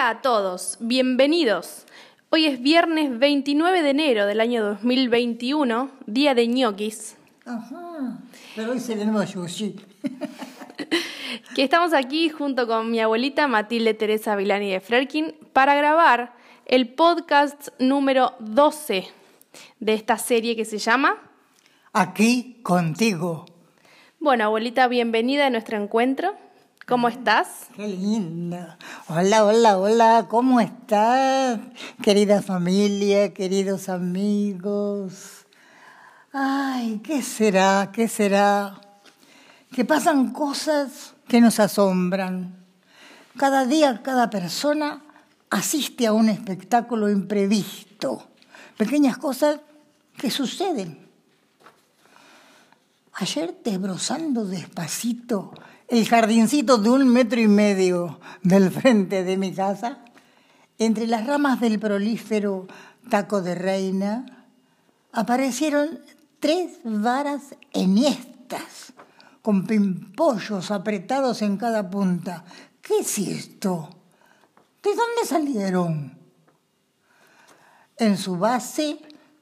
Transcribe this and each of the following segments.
Hola a todos, bienvenidos. Hoy es viernes 29 de enero del año 2021, día de ñoquis. Ajá, pero hoy tenemos sushi. que estamos aquí junto con mi abuelita Matilde Teresa Vilani de Frerkin para grabar el podcast número 12 de esta serie que se llama Aquí contigo. Bueno, abuelita, bienvenida a nuestro encuentro. ¿Cómo estás? Qué linda. Hola, hola, hola. ¿Cómo estás? Querida familia, queridos amigos. Ay, ¿qué será? ¿Qué será? Que pasan cosas que nos asombran. Cada día, cada persona asiste a un espectáculo imprevisto. Pequeñas cosas que suceden. Ayer desbrozando despacito el jardincito de un metro y medio del frente de mi casa, entre las ramas del prolífero taco de reina, aparecieron tres varas enhiestas, con pimpollos apretados en cada punta. ¿Qué es esto? ¿De dónde salieron? En su base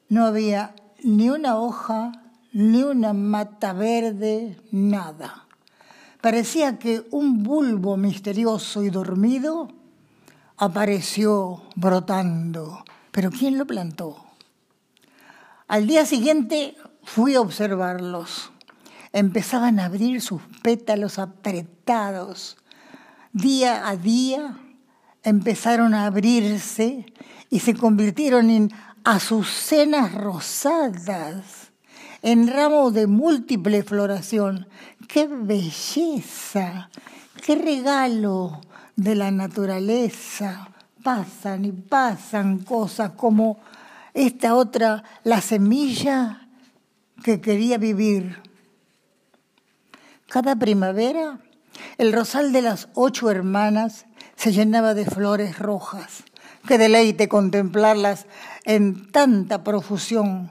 no había ni una hoja, ni una mata verde, nada Parecía que un bulbo misterioso y dormido apareció brotando. Pero ¿quién lo plantó? Al día siguiente fui a observarlos. Empezaban a abrir sus pétalos apretados. Día a día empezaron a abrirse y se convirtieron en azucenas rosadas en ramos de múltiple floración. ¡Qué belleza! ¡Qué regalo de la naturaleza! Pasan y pasan cosas como esta otra, la semilla que quería vivir. Cada primavera, el rosal de las ocho hermanas se llenaba de flores rojas. Qué deleite contemplarlas en tanta profusión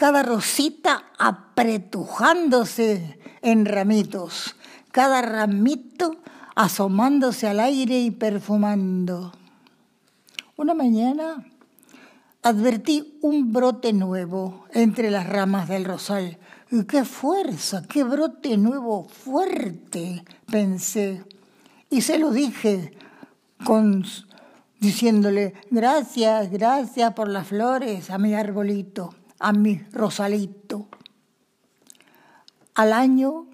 cada rosita apretujándose en ramitos, cada ramito asomándose al aire y perfumando. Una mañana advertí un brote nuevo entre las ramas del rosal. Y qué fuerza, qué brote nuevo fuerte, pensé. Y se lo dije diciéndole, gracias, gracias por las flores a mi arbolito a mi Rosalito. Al año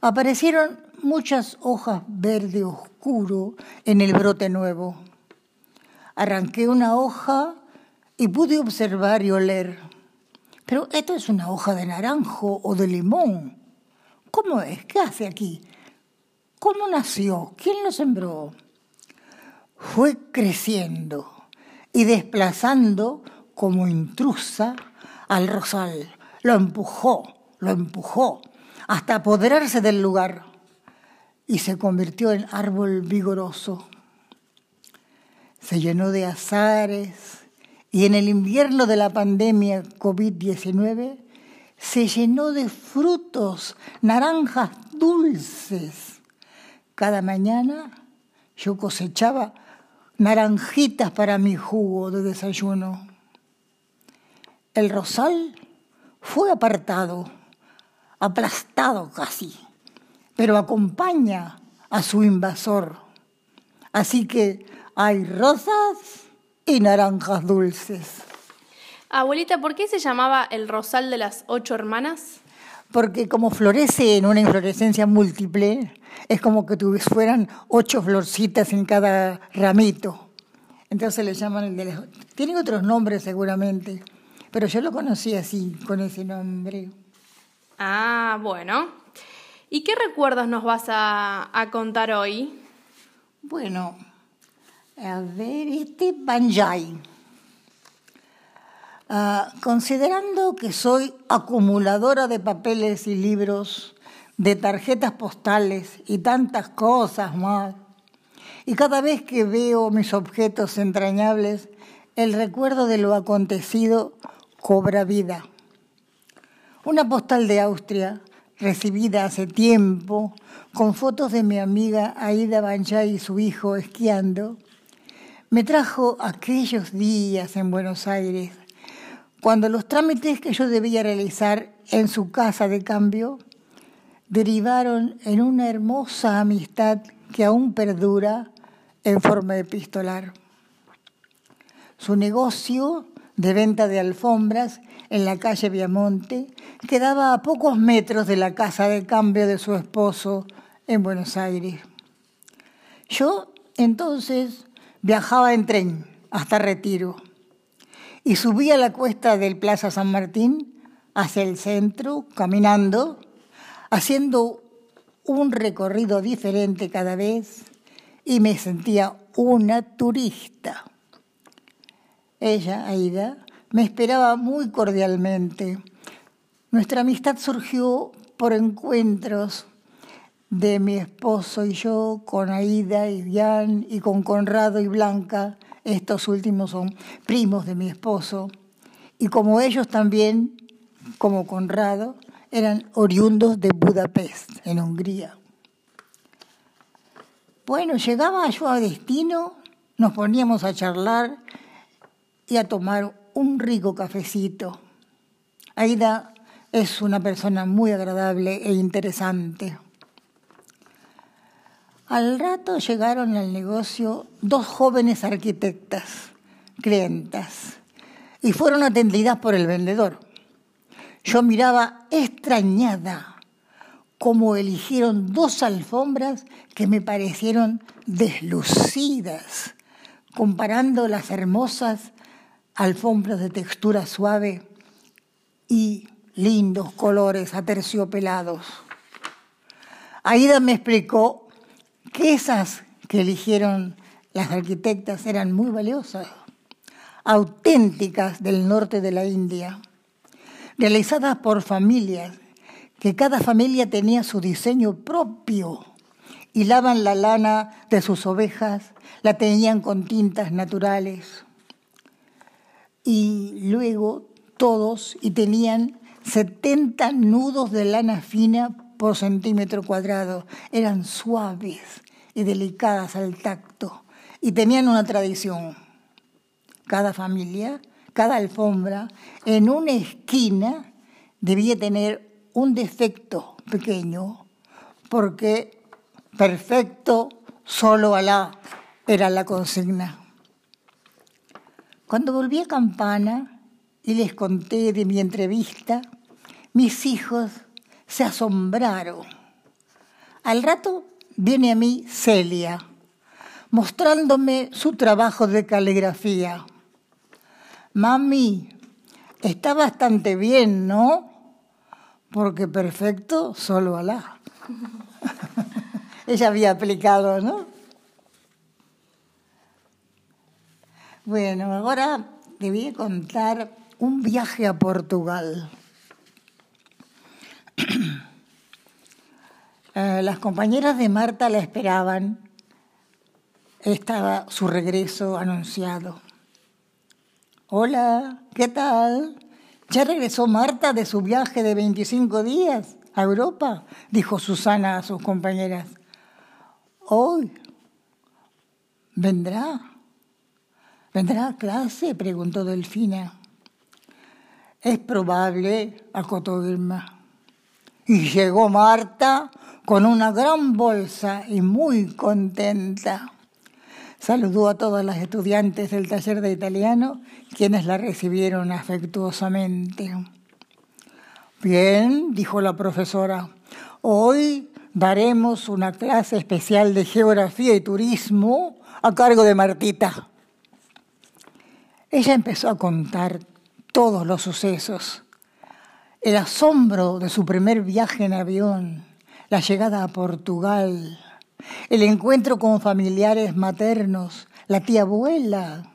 aparecieron muchas hojas verde oscuro en el brote nuevo. Arranqué una hoja y pude observar y oler. Pero esto es una hoja de naranjo o de limón. ¿Cómo es? ¿Qué hace aquí? ¿Cómo nació? ¿Quién lo sembró? Fue creciendo y desplazando como intrusa al rosal, lo empujó, lo empujó, hasta apoderarse del lugar y se convirtió en árbol vigoroso. Se llenó de azares y en el invierno de la pandemia COVID-19 se llenó de frutos, naranjas dulces. Cada mañana yo cosechaba naranjitas para mi jugo de desayuno. El rosal fue apartado, aplastado casi, pero acompaña a su invasor. Así que hay rosas y naranjas dulces. Abuelita, ¿por qué se llamaba el rosal de las ocho hermanas? Porque como florece en una inflorescencia múltiple, es como que fueran ocho florcitas en cada ramito. Entonces le llaman el de las... Tienen otros nombres seguramente pero yo lo conocí así, con ese nombre. Ah, bueno. ¿Y qué recuerdos nos vas a, contar hoy? Bueno, a ver, este Banjai. Ah, considerando que soy acumuladora de papeles y libros, de tarjetas postales y tantas cosas más, y cada vez que veo mis objetos entrañables, el recuerdo de lo acontecido cobra vida. Una postal de Austria recibida hace tiempo, con fotos de mi amiga Aida Banchay y su hijo esquiando, me trajo aquellos días en Buenos Aires, cuando los trámites que yo debía realizar en su casa de cambio derivaron en una hermosa amistad que aún perdura en forma epistolar. Su negocio de venta de alfombras en la calle Viamonte quedaba a pocos metros de la casa de cambio de su esposo en Buenos Aires. Yo entonces viajaba en tren hasta Retiro y subía la cuesta del Plaza San Martín hacia el centro, caminando, haciendo un recorrido diferente cada vez y me sentía una turista. Ella, Aida, me esperaba muy cordialmente. Nuestra amistad surgió por encuentros de mi esposo y yo con Aida y Diane y con Conrado y Blanca. Estos últimos son primos de mi esposo. Y como ellos también, como Conrado, eran oriundos de Budapest, en Hungría. Bueno, llegaba yo a destino, nos poníamos a charlar a tomar un rico cafecito. Aida es una persona muy agradable e interesante. Al rato llegaron al negocio dos jóvenes arquitectas, clientas, y fueron atendidas por el vendedor. Yo miraba extrañada cómo eligieron dos alfombras que me parecieron deslucidas, comparando las hermosas alfombras de textura suave y lindos colores aterciopelados. Aida me explicó que esas que eligieron las arquitectas eran muy valiosas, auténticas del norte de la India, realizadas por familias, que cada familia tenía su diseño propio. Hilaban la lana de sus ovejas, la tenían con tintas naturales y luego todos y tenían 70 nudos de lana fina por centímetro cuadrado. Eran suaves y delicadas al tacto y tenían una tradición. Cada familia, cada alfombra, en una esquina debía tener un defecto pequeño, porque perfecto solo Alá era la consigna. Cuando volví a Campana y les conté de mi entrevista, mis hijos se asombraron. Al rato viene a mí Celia, mostrándome su trabajo de caligrafía. Mami, está bastante bien, ¿no? Porque perfecto, solo Alá. Ella había aplicado, ¿no? Bueno, ahora te voy a contar un viaje a Portugal. Eh, las compañeras de Marta la esperaban. Estaba su regreso anunciado. Hola, ¿qué tal? ¿Ya regresó Marta de su viaje de 25 días a Europa? Dijo Susana a sus compañeras. Hoy vendrá. ¿Vendrá a clase? preguntó Delfina. Es probable, acotó Irma. Y llegó Marta con una gran bolsa y muy contenta. Saludó a todas las estudiantes del taller de italiano, quienes la recibieron afectuosamente. Bien, dijo la profesora, hoy daremos una clase especial de geografía y turismo a cargo de Martita. Ella empezó a contar todos los sucesos. El asombro de su primer viaje en avión, la llegada a Portugal, el encuentro con familiares maternos, la tía abuela,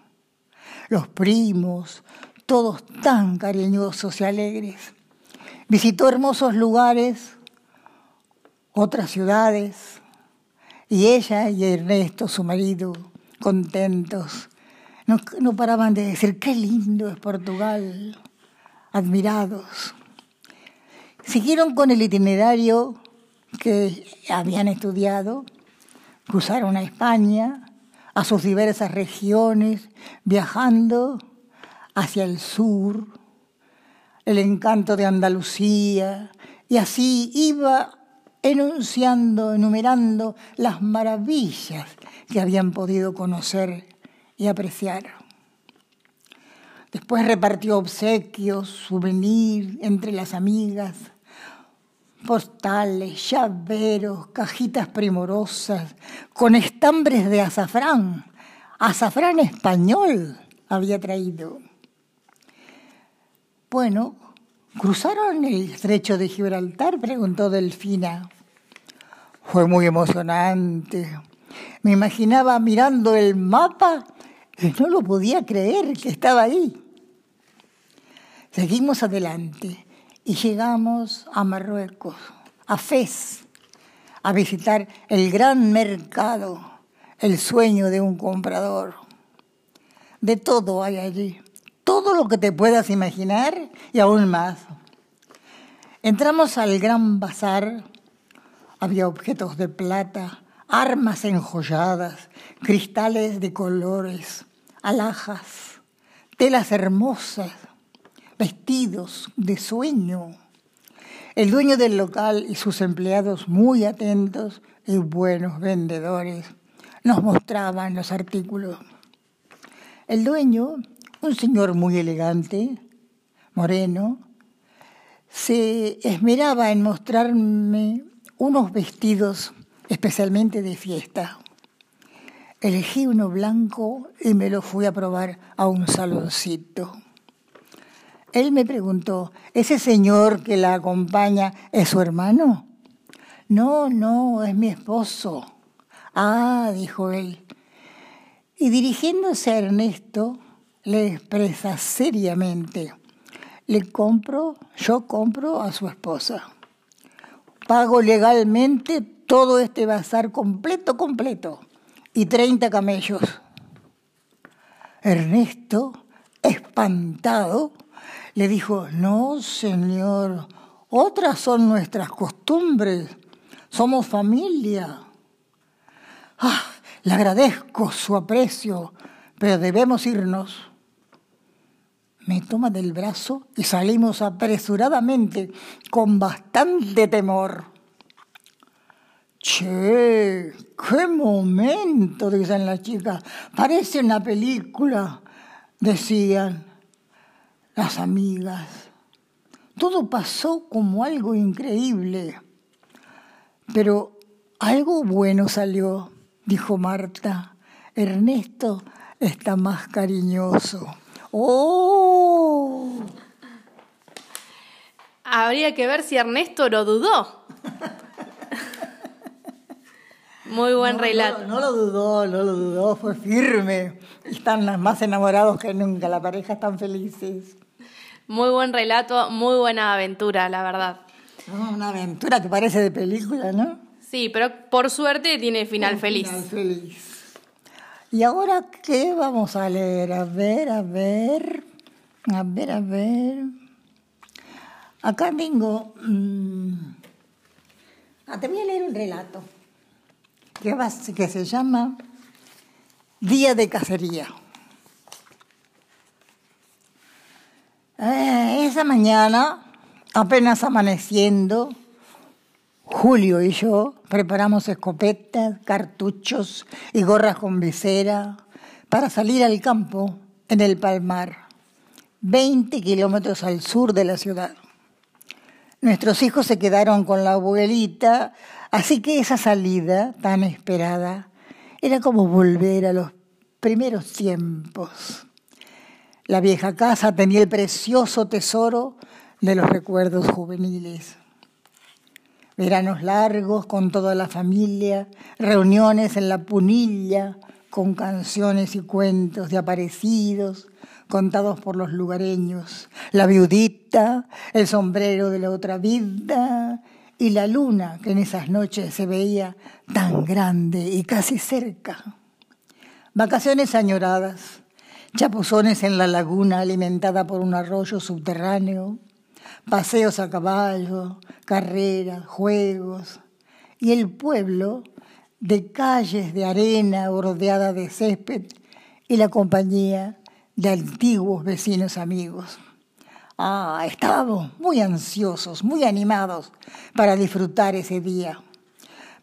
los primos, todos tan cariñosos y alegres. Visitó hermosos lugares, otras ciudades, y ella y Ernesto, su marido, contentos, no, paraban de decir, qué lindo es Portugal, admirados. Siguieron con el itinerario que habían estudiado, cruzaron a España, a sus diversas regiones, viajando hacia el sur, el encanto de Andalucía, y así iba enunciando, enumerando las maravillas que habían podido conocer y apreciar. Después repartió obsequios, souvenirs entre las amigas, postales, llaveros, cajitas primorosas, con estambres de azafrán. Azafrán español había traído. Bueno, ¿cruzaron el estrecho de Gibraltar? preguntó Delfina. Fue muy emocionante. Me imaginaba mirando el mapa no lo podía creer que estaba ahí. Seguimos adelante y llegamos a Marruecos, a Fez, a visitar el gran mercado, el sueño de un comprador. De todo hay allí, todo lo que te puedas imaginar y aún más. Entramos al gran bazar, había objetos de plata, armas enjolladas, cristales de colores, alhajas, telas hermosas, vestidos de sueño. El dueño del local y sus empleados muy atentos y buenos vendedores nos mostraban los artículos. El dueño, un señor muy elegante, moreno, se esmeraba en mostrarme unos vestidos especialmente de fiesta. Elegí uno blanco y me lo fui a probar a un saloncito. Él me preguntó, ¿ese señor que la acompaña es su hermano? No, no, es mi esposo. Ah, dijo él. Y dirigiéndose a Ernesto, le expresa seriamente, le compro, yo compro a su esposa. Pago legalmente todo este bazar completo, completo, y 30 camellos. Ernesto, espantado, le dijo, no, señor, otras son nuestras costumbres, somos familia. Ah, le agradezco su aprecio, pero debemos irnos. Me toma del brazo y salimos apresuradamente, con bastante temor. Che, qué momento, dicen las chicas. Parece una película, decían las amigas. Todo pasó como algo increíble, pero algo bueno salió, dijo Marta. Ernesto está más cariñoso. ¡Oh! Habría que ver si Ernesto lo dudó. Muy buen relato. No, no, lo dudó, no lo dudó, fue firme. Están más enamorados que nunca, la pareja están felices. Muy buen relato, muy buena aventura, la verdad. una aventura que parece de película, ¿no? Sí, pero por suerte tiene final feliz. Final feliz. ¿Y ahora qué vamos a leer? A ver, a ver, a ver, a ver. Acá tengo... Mm, ah, te voy a leer un relato que, se llama Día de Cacería. Eh, esa mañana, apenas amaneciendo, Julio y yo preparamos escopetas, cartuchos y gorras con visera para salir al campo en el Palmar, 20 kilómetros al sur de la ciudad. Nuestros hijos se quedaron con la abuelita, así que esa salida tan esperada era como volver a los primeros tiempos. La vieja casa tenía el precioso tesoro de los recuerdos juveniles. Veranos largos con toda la familia, reuniones en la punilla con canciones y cuentos de aparecidos contados por los lugareños, la viudita, el sombrero de la otra vida y la luna que en esas noches se veía tan grande y casi cerca. Vacaciones añoradas, chapuzones en la laguna alimentada por un arroyo subterráneo, paseos a caballo, carreras, juegos, y el pueblo de calles de arena bordeada de césped y la compañía de antiguos vecinos amigos. Ah, estábamos muy ansiosos, muy animados para disfrutar ese día.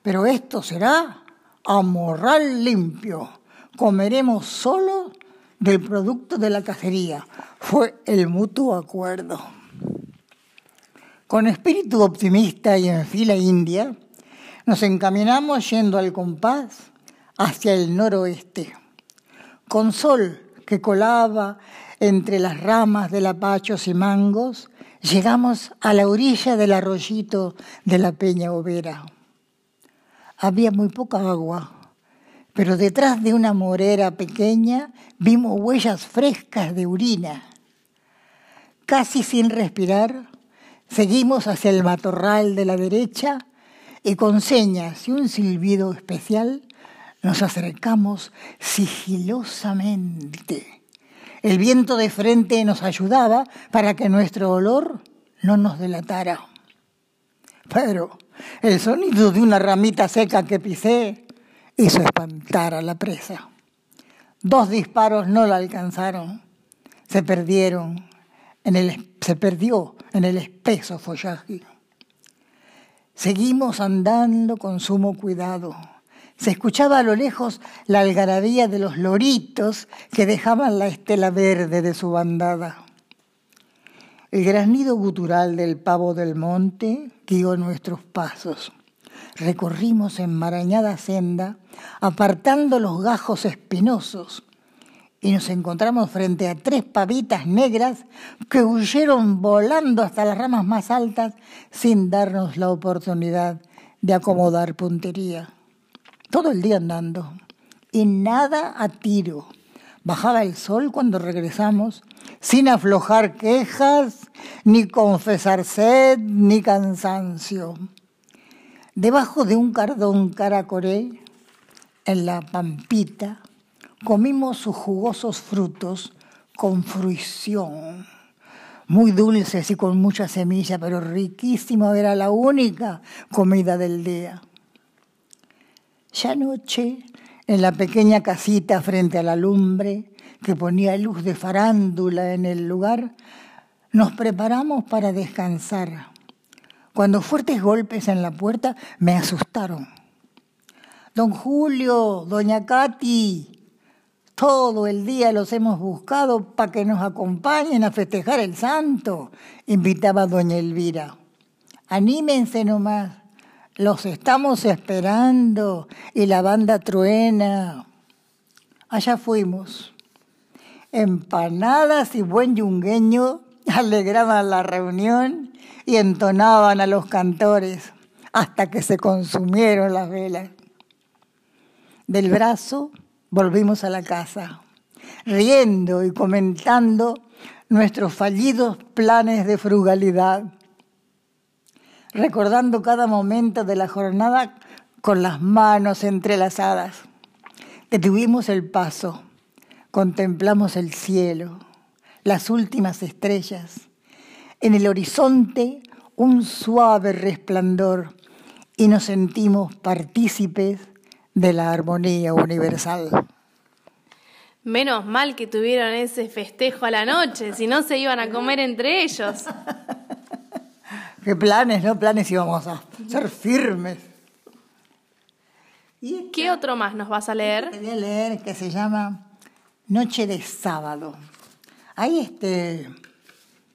Pero esto será a morral limpio. Comeremos solo del producto de la cacería. Fue el mutuo acuerdo. Con espíritu optimista y en fila india, nos encaminamos yendo al compás hacia el noroeste, con sol que colaba entre las ramas de lapachos y mangos, llegamos a la orilla del arroyito de la Peña Overa. Había muy poca agua, pero detrás de una morera pequeña vimos huellas frescas de orina. Casi sin respirar, seguimos hacia el matorral de la derecha y con señas y un silbido especial nos acercamos sigilosamente. El viento de frente nos ayudaba para que nuestro olor no nos delatara. Pero el sonido de una ramita seca que pisé hizo espantar a la presa. Dos disparos no la alcanzaron, se perdieron, se perdió en el espeso follaje. Seguimos andando con sumo cuidado. Se escuchaba a lo lejos la algarabía de los loritos que dejaban la estela verde de su bandada. El granido gutural del pavo del monte guió nuestros pasos. Recorrimos enmarañada senda, apartando los gajos espinosos, y nos encontramos frente a tres pavitas negras que huyeron volando hasta las ramas más altas sin darnos la oportunidad de acomodar puntería. Todo el día andando y nada a tiro. Bajaba el sol cuando regresamos, sin aflojar quejas, ni confesar sed, ni cansancio. Debajo de un cardón caracoré, en la pampita, comimos sus jugosos frutos con fruición. Muy dulces y con mucha semilla, pero riquísimo, era la única comida del día. Ya anoche, en la pequeña casita frente a la lumbre, que ponía luz de farándula en el lugar, nos preparamos para descansar, cuando fuertes golpes en la puerta me asustaron. Don Julio, doña Katy, todo el día los hemos buscado para que nos acompañen a festejar el santo, invitaba doña Elvira. Anímense nomás, los estamos esperando y la banda truena. Allá fuimos. Empanadas y buen yungueño alegraban la reunión y entonaban a los cantores hasta que se consumieron las velas. Del brazo volvimos a la casa, riendo y comentando nuestros fallidos planes de frugalidad, recordando cada momento de la jornada con las manos entrelazadas. Detuvimos el paso, contemplamos el cielo, las últimas estrellas, en el horizonte un suave resplandor y nos sentimos partícipes de la armonía universal. Menos mal que tuvieron ese festejo a la noche, si no se iban a comer entre ellos. Qué planes, ¿no? Planes íbamos a ser firmes. ¿Y qué otro más nos vas a leer? Voy a leer que se llama Noche de Sábado. Hay este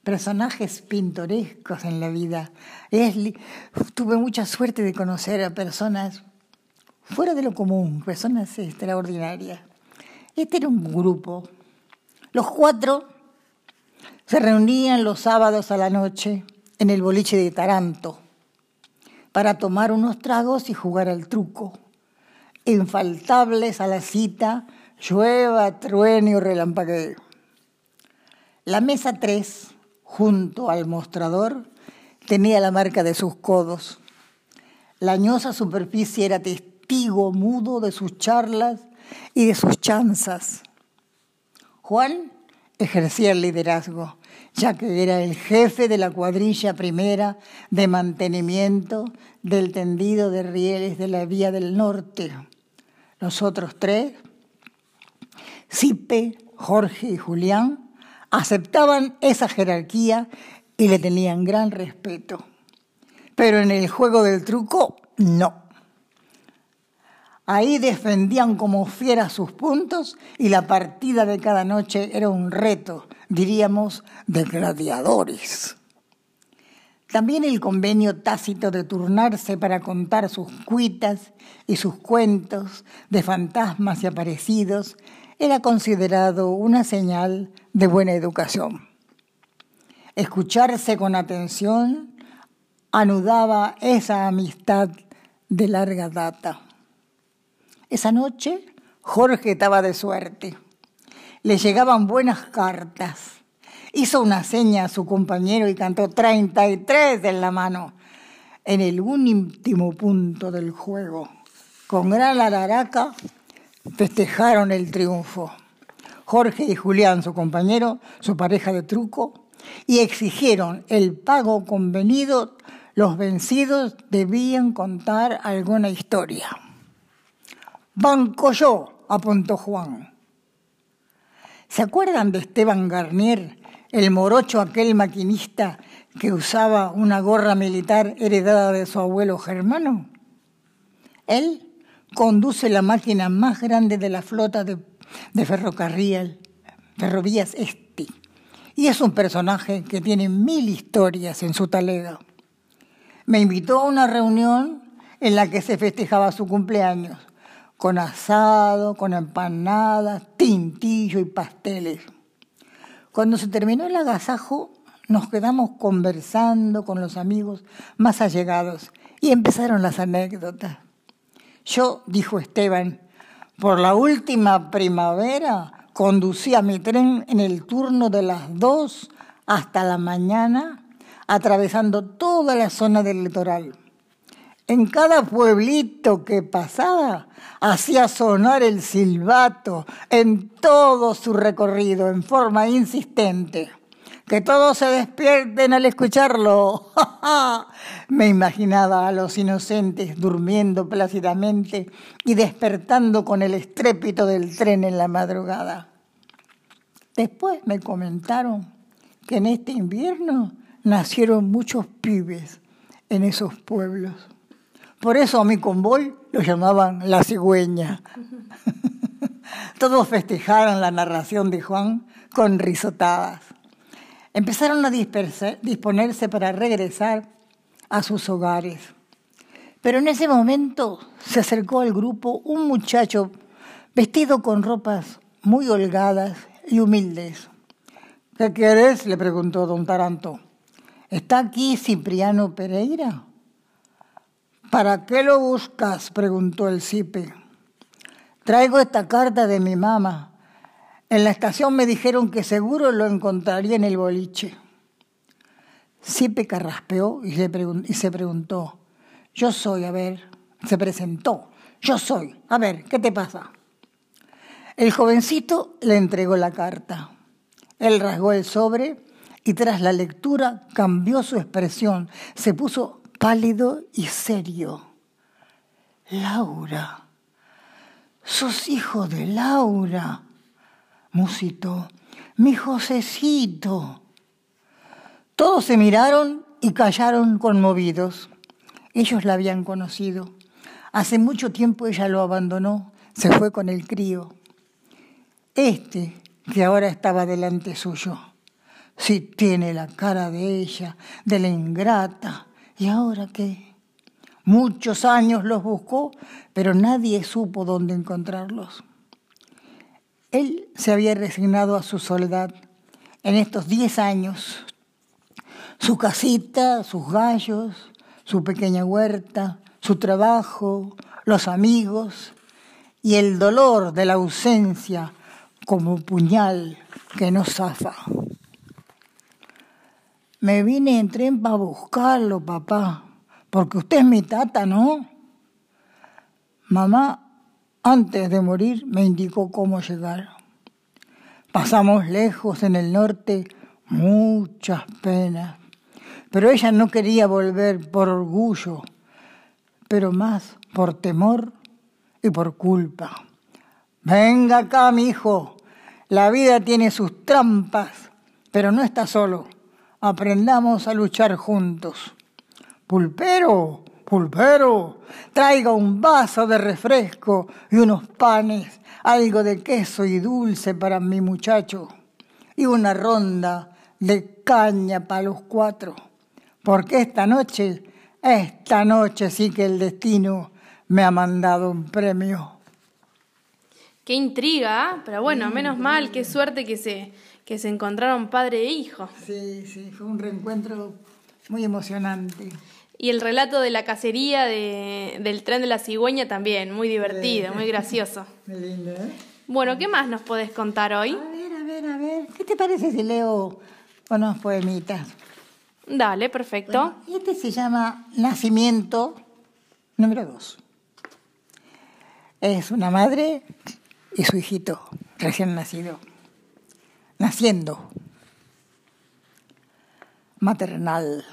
personajes pintorescos en la vida. tuve mucha suerte de conocer a personas fuera de lo común, personas extraordinarias. Este era un grupo. Los cuatro se reunían los sábados a la noche en el boliche de Taranto para tomar unos tragos y jugar al truco. Infaltables a la cita, llueva, trueno y relampagueo. La mesa 3, junto al mostrador, tenía la marca de sus codos. La añosa superficie era mudo de sus charlas y de sus chanzas. Juan ejercía el liderazgo, ya que era el jefe de la cuadrilla primera de mantenimiento del tendido de rieles de la vía del norte. Los otros tres, Sipe, Jorge y Julián, aceptaban esa jerarquía y le tenían gran respeto. Pero en el juego del truco, no. Ahí defendían como fieras sus puntos y la partida de cada noche era un reto, diríamos, de gladiadores. También el convenio tácito de turnarse para contar sus cuitas y sus cuentos de fantasmas y aparecidos era considerado una señal de buena educación. Escucharse con atención anudaba esa amistad de larga data. Esa noche Jorge estaba de suerte. Le llegaban buenas cartas. Hizo una seña a su compañero y cantó 33 en la mano, en el último punto del juego. Con gran alaraca festejaron el triunfo. Jorge y Julián, su compañero, su pareja de truco, y exigieron el pago convenido. Los vencidos debían contar alguna historia. Banco yo, apuntó Juan. ¿Se acuerdan de Esteban Garnier, el morocho aquel maquinista que usaba una gorra militar heredada de su abuelo Germano? Él conduce la máquina más grande de la flota de, ferrocarril, Ferrovías Este, y es un personaje que tiene mil historias en su talega. Me invitó a una reunión en la que se festejaba su cumpleaños con asado, con empanadas, tintillo y pasteles. Cuando se terminó el agasajo, nos quedamos conversando con los amigos más allegados y empezaron las anécdotas. Yo, dijo Esteban, por la última primavera conducía mi tren en el turno de las dos hasta la mañana, atravesando toda la zona del litoral. En cada pueblito que pasaba hacía sonar el silbato en todo su recorrido en forma insistente. Que todos se despierten al escucharlo. Me imaginaba a los inocentes durmiendo plácidamente y despertando con el estrépito del tren en la madrugada. Después me comentaron que en este invierno nacieron muchos pibes en esos pueblos. Por eso a mi convoy lo llamaban la cigüeña. Todos festejaron la narración de Juan con risotadas. Empezaron a disponerse para regresar a sus hogares. Pero en ese momento se acercó al grupo un muchacho vestido con ropas muy holgadas y humildes. ¿Qué quieres? le preguntó don Taranto. ¿Está aquí Cipriano Pereira? ¿Para qué lo buscas? preguntó el Cipe. Traigo esta carta de mi mamá. En la estación me dijeron que seguro lo encontraría en el boliche. Cipe carraspeó y se, y se preguntó, yo soy, a ver, se presentó, yo soy, a ver, ¿qué te pasa? El jovencito le entregó la carta. Él rasgó el sobre y tras la lectura cambió su expresión, se puso pálido y serio. Laura, sos hijo de Laura, musitó, mi Josecito. Todos se miraron y callaron conmovidos. Ellos la habían conocido. Hace mucho tiempo ella lo abandonó, se fue con el crío. Este, que ahora estaba delante suyo, si tiene la cara de ella, de la ingrata, ¿Y ahora qué? Muchos años los buscó, pero nadie supo dónde encontrarlos. Él se había resignado a su soledad en estos diez años. Su casita, sus gallos, su pequeña huerta, su trabajo, los amigos y el dolor de la ausencia como puñal que no zafa. Me vine en tren para buscarlo, papá, porque usted es mi tata, ¿no? Mamá, antes de morir, me indicó cómo llegar. Pasamos lejos en el norte muchas penas, pero ella no quería volver por orgullo, pero más por temor y por culpa. Venga acá, mi hijo, la vida tiene sus trampas, pero no está solo. Aprendamos a luchar juntos. Pulpero, pulpero, traiga un vaso de refresco y unos panes, algo de queso y dulce para mi muchacho, y una ronda de caña para los cuatro, porque esta noche, esta noche sí que el destino me ha mandado un premio. Qué intriga, ¿ah? pero bueno, menos mal, qué suerte que se, que se encontraron padre e hijo. Sí, sí, fue un reencuentro muy emocionante. Y el relato de la cacería de, del tren de la cigüeña también, muy divertido, muy gracioso. Muy lindo, ¿eh? Bueno, ¿qué más nos podés contar hoy? A ver, a ver, a ver. ¿Qué te parece si leo unos poemitas? Dale, perfecto. Bueno, este se llama Nacimiento número dos. Es una madre y su hijito recién nacido. Naciendo. Maternal.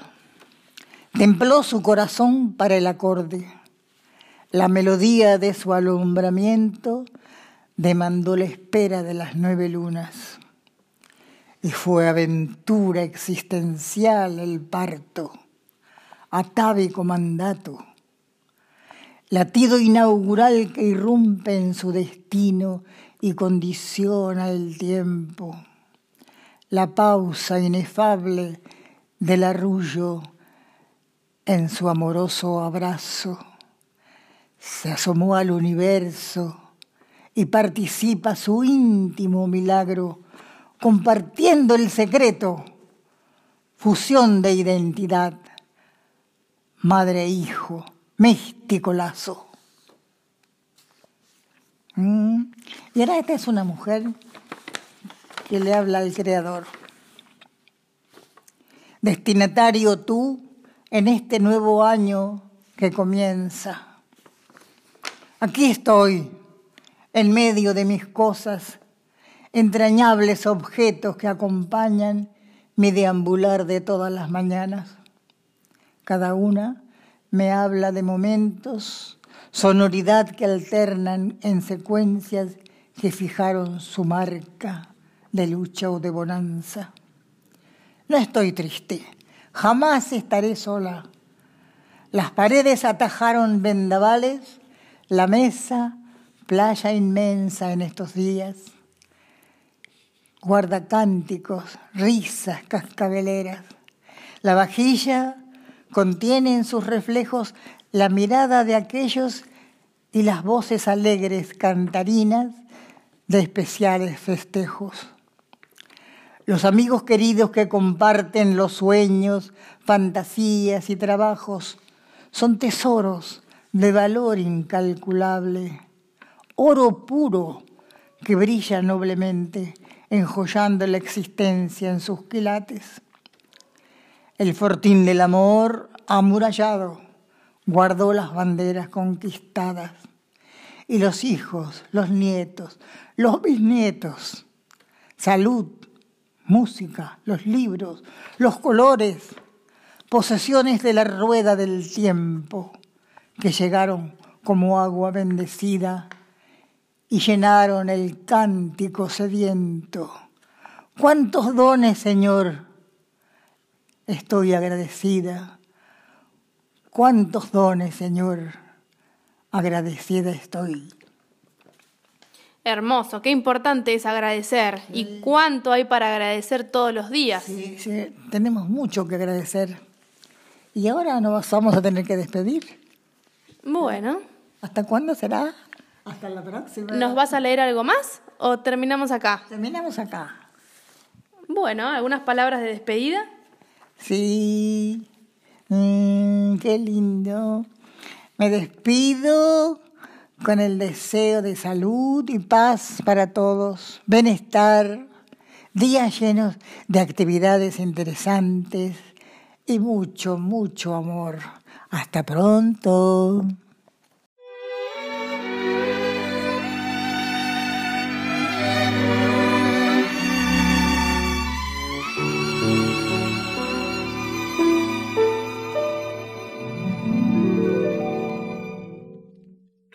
Templó su corazón para el acorde. La melodía de su alumbramiento demandó la espera de las nueve lunas. Y fue aventura existencial el parto, atávico mandato, latido inaugural que irrumpe en su destino y condiciona el tiempo, la pausa inefable del arrullo en su amoroso abrazo. Se asomó al universo y participa su íntimo milagro, compartiendo el secreto, fusión de identidad, madre e hijo, místico lazo. Mm. Y ahora esta es una mujer que le habla al Creador. Destinatario tú en este nuevo año que comienza. Aquí estoy, en medio de mis cosas, entrañables objetos que acompañan mi deambular de todas las mañanas. Cada una me habla de momentos, sonoridad que alternan en secuencias que fijaron su marca de lucha o de bonanza. No estoy triste, jamás estaré sola. Las paredes atajaron vendavales, la mesa, playa inmensa en estos días. Guarda cánticos, risas cascabeleras. La vajilla contiene en sus reflejos la mirada de aquellos y las voces alegres cantarinas de especiales festejos. Los amigos queridos que comparten los sueños, fantasías y trabajos son tesoros de valor incalculable, oro puro que brilla noblemente, enjollando la existencia en sus quilates. El fortín del amor amurallado guardó las banderas conquistadas y los hijos, los nietos, los bisnietos, salud, música, los libros, los colores, posesiones de la rueda del tiempo que llegaron como agua bendecida y llenaron el cántico sediento. ¿Cuántos dones, Señor, estoy agradecida. ¿Cuántos dones, Señor? Agradecida estoy. Hermoso, qué importante es agradecer y cuánto hay para agradecer todos los días. Sí, sí, tenemos mucho que agradecer. Y ahora nos vamos a tener que despedir. Bueno. ¿Hasta cuándo será? Hasta la próxima. ¿Nos vas a leer algo más o terminamos acá? Terminamos acá. Bueno, ¿algunas palabras de despedida? Sí, mm, qué lindo. Me despido con el deseo de salud y paz para todos, bienestar, días llenos de actividades interesantes y mucho, mucho amor. Hasta pronto.